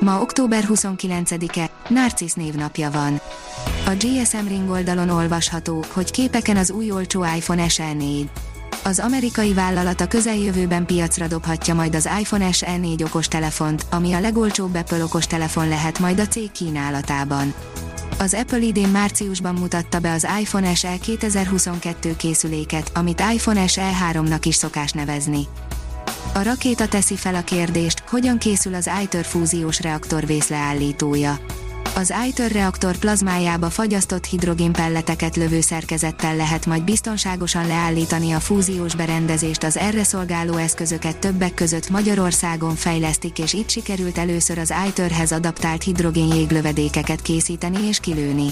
Ma október 29-e, Narcisz névnapja van. A GSM Ring oldalon olvasható, hogy képeken az új olcsó iPhone SE 4. Az amerikai vállalat a közeljövőben piacra dobhatja majd az iPhone SE 4 okostelefont, ami a legolcsóbb Apple okostelefon lehet majd a cég kínálatában. Az Apple idén márciusban mutatta be az iPhone SE 2022 készüléket, amit iPhone SE 3-nak is szokás nevezni. A rakéta teszi fel a kérdést, hogyan készül az ITER fúziós reaktor vészleállítója. Az ITER reaktor plazmájába fagyasztott hidrogénpelleteket lövő szerkezettel lehet majd biztonságosan leállítani a fúziós berendezést az erre szolgáló eszközöket többek között Magyarországon fejlesztik és itt sikerült először az ITER-hez adaptált hidrogén jéglövedékeket készíteni és kilőni.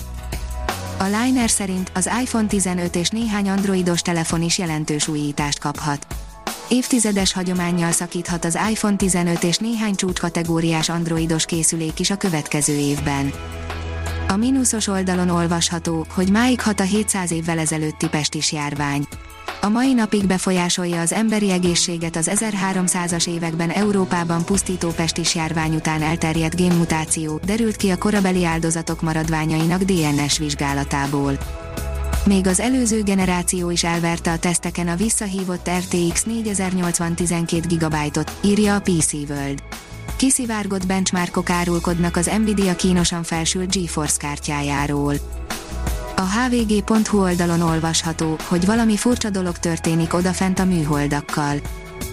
A Liner szerint az iPhone 15 és néhány androidos telefon is jelentős újítást kaphat évtizedes hagyományjal szakíthat az iPhone 15 és néhány csúcskategóriás androidos készülék is a következő évben. A mínuszos oldalon olvasható, hogy máig hat a 700 évvel ezelőtti pestis járvány. A mai napig befolyásolja az emberi egészséget az 1300-as években Európában pusztító pestis járvány után elterjedt génmutáció, derült ki a korabeli áldozatok maradványainak DNS vizsgálatából. Még az előző generáció is elverte a teszteken a visszahívott RTX 4080 12 GB-ot, írja a PC World. Kiszivárgott benchmarkok árulkodnak az Nvidia kínosan felsült GeForce kártyájáról. A hvg.hu oldalon olvasható, hogy valami furcsa dolog történik odafent a műholdakkal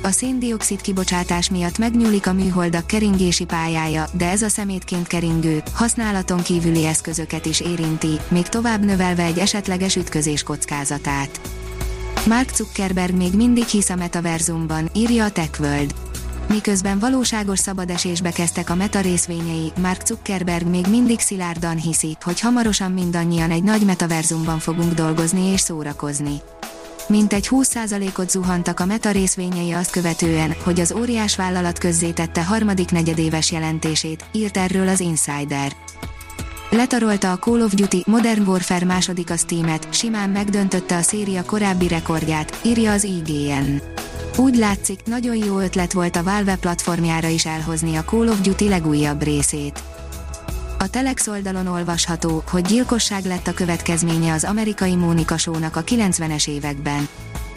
a széndiokszid kibocsátás miatt megnyúlik a műholdak keringési pályája, de ez a szemétként keringő, használaton kívüli eszközöket is érinti, még tovább növelve egy esetleges ütközés kockázatát. Mark Zuckerberg még mindig hisz a metaverzumban, írja a TechWorld. Miközben valóságos szabadesésbe kezdtek a meta részvényei, Mark Zuckerberg még mindig szilárdan hiszi, hogy hamarosan mindannyian egy nagy metaverzumban fogunk dolgozni és szórakozni mintegy 20%-ot zuhantak a Meta részvényei azt követően, hogy az óriás vállalat közzétette harmadik negyedéves jelentését, írt erről az Insider. Letarolta a Call of Duty Modern Warfare második a Steam-et, simán megdöntötte a széria korábbi rekordját, írja az IGN. Úgy látszik, nagyon jó ötlet volt a Valve platformjára is elhozni a Call of Duty legújabb részét. A Telex oldalon olvasható, hogy gyilkosság lett a következménye az amerikai Mónika sónak a 90-es években.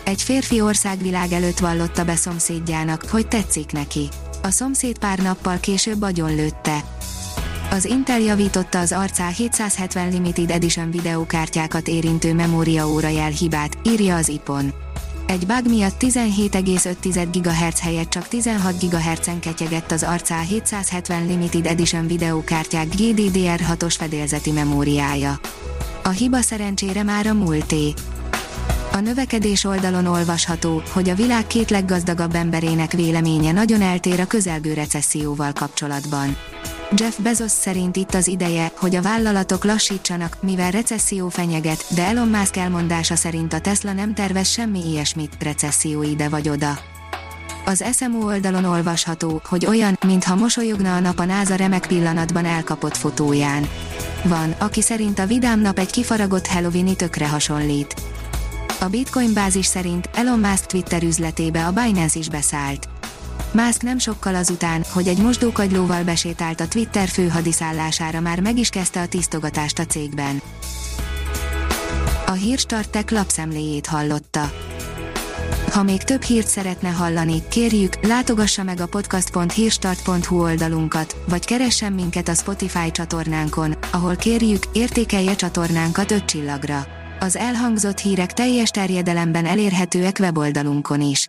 Egy férfi országvilág előtt vallotta be szomszédjának, hogy tetszik neki. A szomszéd pár nappal később lőtte. Az Intel javította az arcá 770 Limited Edition videókártyákat érintő memóriaóra jelhibát, írja az IPON. Egy bug miatt 17,5 GHz helyett csak 16 GHz-en ketyegett az arcá 770 Limited Edition videókártyák GDDR6-os fedélzeti memóriája. A hiba szerencsére már a múlté. A növekedés oldalon olvasható, hogy a világ két leggazdagabb emberének véleménye nagyon eltér a közelgő recesszióval kapcsolatban. Jeff Bezos szerint itt az ideje, hogy a vállalatok lassítsanak, mivel recesszió fenyeget, de Elon Musk elmondása szerint a Tesla nem tervez semmi ilyesmit, recesszió ide vagy oda. Az SMO oldalon olvasható, hogy olyan, mintha mosolyogna a nap a NASA remek pillanatban elkapott fotóján. Van, aki szerint a vidám nap egy kifaragott Halloweeni tökre hasonlít. A Bitcoin bázis szerint Elon Musk Twitter üzletébe a Binance is beszállt. Musk nem sokkal azután, hogy egy mosdókagylóval besétált a Twitter főhadiszállására már meg is kezdte a tisztogatást a cégben. A Hírstartek lapszemléjét hallotta. Ha még több hírt szeretne hallani, kérjük, látogassa meg a podcast.hírstart.hu oldalunkat, vagy keressen minket a Spotify csatornánkon, ahol kérjük, értékelje csatornánkat 5 csillagra. Az elhangzott hírek teljes terjedelemben elérhetőek weboldalunkon is.